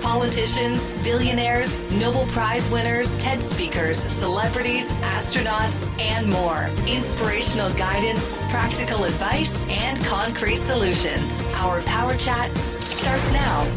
politicians, billionaires, Nobel Prize winners, TED speakers, celebrities, astronauts, and more. Inspirational guidance, practical advice, and concrete solutions. Our Power Chat starts now.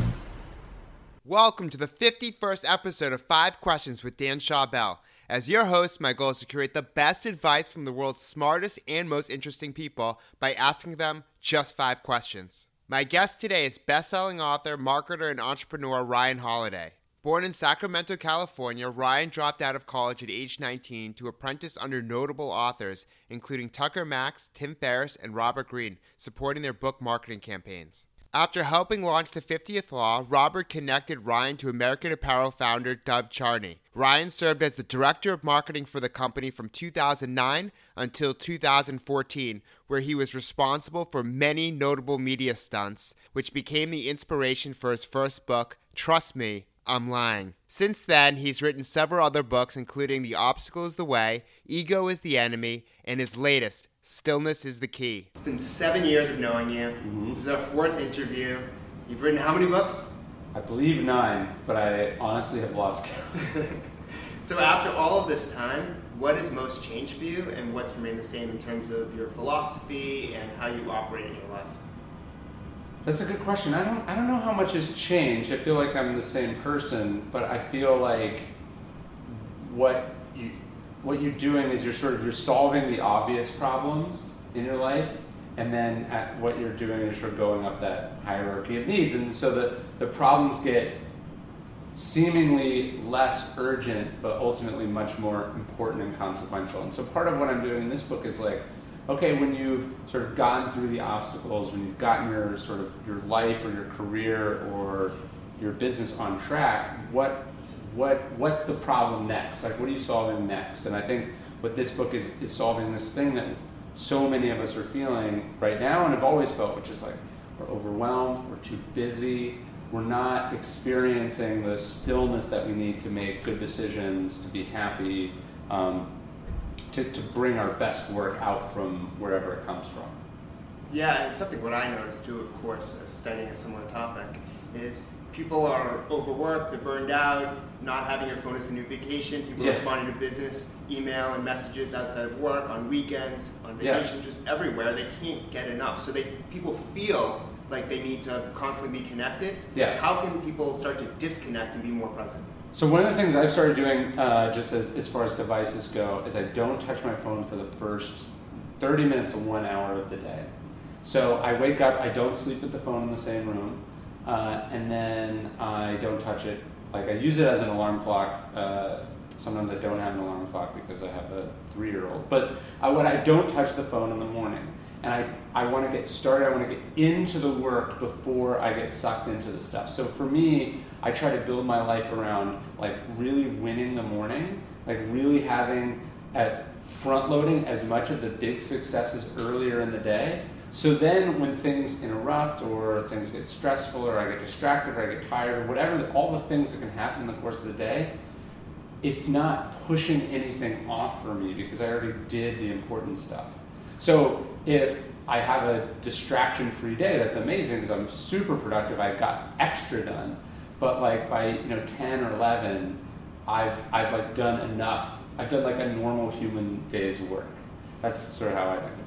Welcome to the 51st episode of Five Questions with Dan Schawbel. As your host, my goal is to create the best advice from the world's smartest and most interesting people by asking them just five questions. My guest today is best-selling author, marketer, and entrepreneur Ryan Holiday. Born in Sacramento, California, Ryan dropped out of college at age 19 to apprentice under notable authors, including Tucker Max, Tim Ferriss, and Robert Greene, supporting their book marketing campaigns. After helping launch the 50th Law, Robert connected Ryan to American Apparel founder Dov Charney. Ryan served as the director of marketing for the company from 2009 until 2014, where he was responsible for many notable media stunts, which became the inspiration for his first book, Trust Me, I'm Lying. Since then, he's written several other books, including The Obstacle is the Way, Ego is the Enemy, and his latest, Stillness is the Key. It's been seven years of knowing you. Mm-hmm. This is our fourth interview. You've written how many books? I believe nine, but I honestly have lost count. so, after all of this time, what has most changed for you, and what's remained the same in terms of your philosophy and how you operate in your life? That's a good question. I don't I don't know how much has changed. I feel like I'm the same person, but I feel like what you what you're doing is you're sort of you're solving the obvious problems in your life and then at what you're doing is you're going up that hierarchy of needs. And so the, the problems get seemingly less urgent but ultimately much more important and consequential. And so part of what i'm doing in this book is like okay, when you've sort of gotten through the obstacles, when you've gotten your sort of your life or your career or your business on track, what what what's the problem next? Like what are you solving next? And I think what this book is is solving this thing that so many of us are feeling right now and have always felt, which is like we're overwhelmed, we're too busy, we're not experiencing the stillness that we need to make good decisions, to be happy, um, to, to bring our best work out from wherever it comes from. Yeah, and something what I noticed too, of course, of studying a similar topic, is people are overworked, they're burned out, not having your phone as a new vacation, people yeah. responding to business, email and messages outside of work, on weekends, on vacation, yeah. just everywhere. They can't get enough. So they people feel like they need to constantly be connected. Yeah. How can people start to disconnect and be more present? So one of the things I've started doing, uh, just as, as far as devices go, is I don't touch my phone for the first 30 minutes to one hour of the day. So I wake up, I don't sleep with the phone in the same room, uh, and then I don't touch it. Like I use it as an alarm clock. Uh, sometimes I don't have an alarm clock because I have a three-year-old. But I, when I don't touch the phone in the morning, and I, I want to get started, I want to get into the work before I get sucked into the stuff. So for me, I try to build my life around like really winning the morning, like really having at front loading as much of the big successes earlier in the day. So then when things interrupt or things get stressful or I get distracted or I get tired or whatever, all the things that can happen in the course of the day, it's not pushing anything off for me because I already did the important stuff. So if I have a distraction free day, that's amazing because I'm super productive. I got extra done. But like by you know 10 or 11, I've I've like done enough. I've done like a normal human day's work. That's sort of how I think.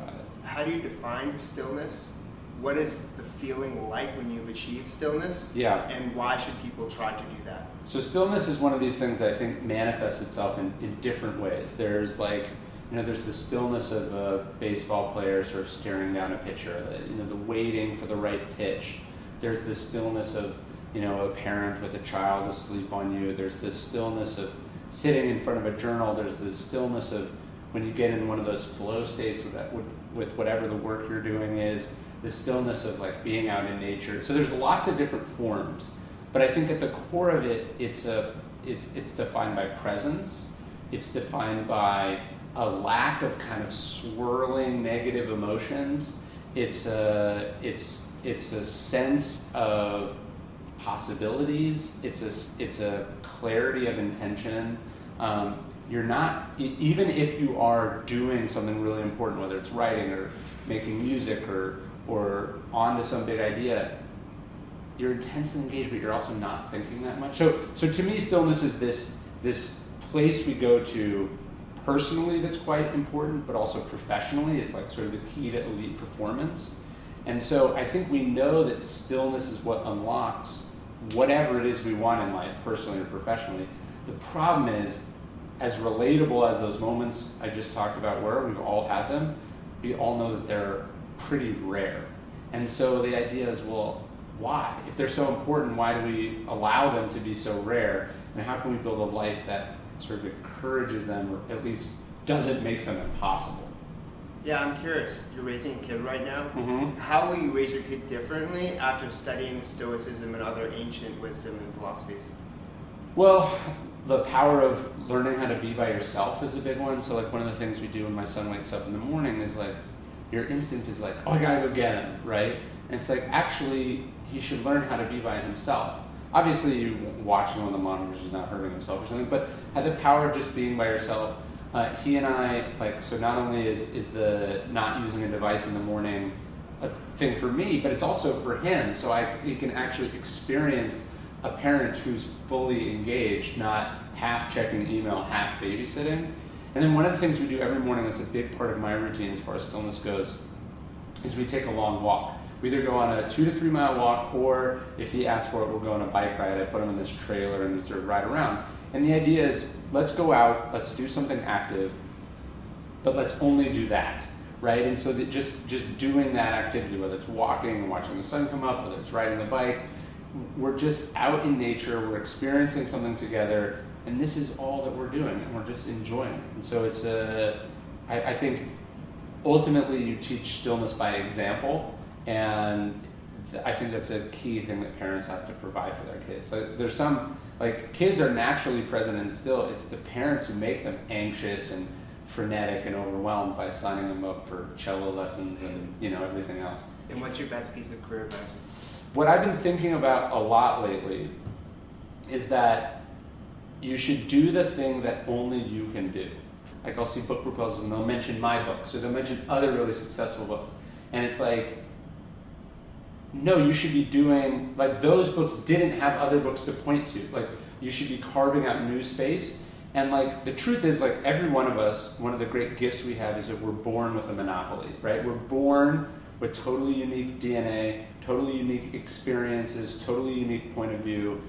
How do you define stillness? What is the feeling like when you've achieved stillness? Yeah. And why should people try to do that? So stillness is one of these things that I think manifests itself in, in different ways. There's like you know, there's the stillness of a baseball player sort of staring down a pitcher, the, you know, the waiting for the right pitch. There's the stillness of, you know, a parent with a child asleep on you. There's this stillness of sitting in front of a journal. There's this stillness of when you get in one of those flow states that, with, with whatever the work you're doing is, the stillness of like being out in nature. So there's lots of different forms. But I think at the core of it, it's a it's it's defined by presence. It's defined by a lack of kind of swirling negative emotions. It's a it's it's a sense of possibilities. It's a it's a clarity of intention. Um, you're not even if you are doing something really important, whether it's writing or making music or or onto some big idea. You're intensely engaged, but you're also not thinking that much. So, so to me, stillness is this this place we go to personally that's quite important, but also professionally. It's like sort of the key to elite performance. And so I think we know that stillness is what unlocks whatever it is we want in life, personally or professionally. The problem is, as relatable as those moments I just talked about were, we've all had them, we all know that they're pretty rare. And so the idea is, well, why? If they're so important, why do we allow them to be so rare? And how can we build a life that sort of encourages them or at least doesn't make them impossible? Yeah, I'm curious. You're raising a kid right now. Mm-hmm. How will you raise your kid differently after studying Stoicism and other ancient wisdom and philosophies? Well, the power of learning how to be by yourself is a big one. So, like, one of the things we do when my son wakes up in the morning is like, your instinct is like, oh, I gotta go get him, right? And it's like, actually, he should learn how to be by himself. Obviously, watching on the monitors is not hurting himself or something, but had the power of just being by yourself. Uh, he and I, like, so not only is, is the not using a device in the morning a thing for me, but it's also for him. So I, he can actually experience a parent who's fully engaged, not half checking email, half babysitting. And then one of the things we do every morning that's a big part of my routine as far as stillness goes is we take a long walk. We either go on a two to three mile walk, or if he asks for it, we'll go on a bike ride. I put him in this trailer and we sort of ride around. And the idea is let's go out, let's do something active, but let's only do that, right? And so that just, just doing that activity, whether it's walking, and watching the sun come up, whether it's riding the bike, we're just out in nature, we're experiencing something together, and this is all that we're doing, and we're just enjoying it. And so it's a, I, I think ultimately you teach stillness by example, and I think that's a key thing that parents have to provide for their kids. Like, there's some like kids are naturally present and still. It's the parents who make them anxious and frenetic and overwhelmed by signing them up for cello lessons and you know everything else. And what's your best piece of career advice? What I've been thinking about a lot lately is that you should do the thing that only you can do. Like I'll see book proposals and they'll mention my books or they'll mention other really successful books. And it's like, no, you should be doing, like those books didn't have other books to point to. Like you should be carving out new space. And like the truth is, like every one of us, one of the great gifts we have is that we're born with a monopoly, right? We're born with totally unique DNA, totally unique experiences, totally unique point of view.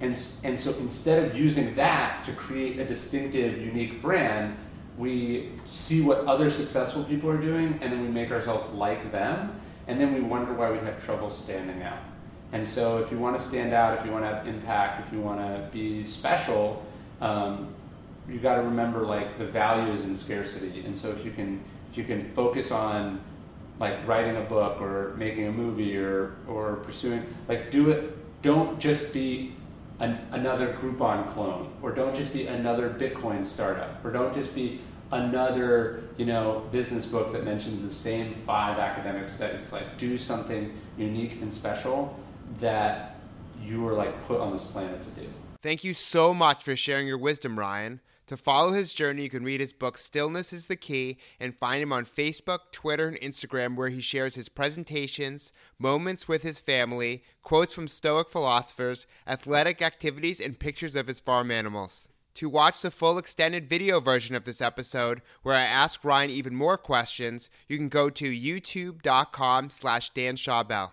And, and so instead of using that to create a distinctive, unique brand, we see what other successful people are doing and then we make ourselves like them. And then we wonder why we have trouble standing out. And so if you want to stand out, if you want to have impact, if you want to be special, um, you got to remember like the value is in scarcity. And so if you can if you can focus on like writing a book or making a movie or or pursuing like do it don't just be an, another Groupon clone or don't just be another Bitcoin startup or don't just be another you know business book that mentions the same five academic studies. Like do something unique and special that you were like put on this planet to do. Thank you so much for sharing your wisdom ryan to follow his journey, you can read his book, Stillness is the Key, and find him on Facebook, Twitter, and Instagram, where he shares his presentations, moments with his family, quotes from Stoic philosophers, athletic activities, and pictures of his farm animals. To watch the full extended video version of this episode, where I ask Ryan even more questions, you can go to youtube.com slash Dan Schawbel.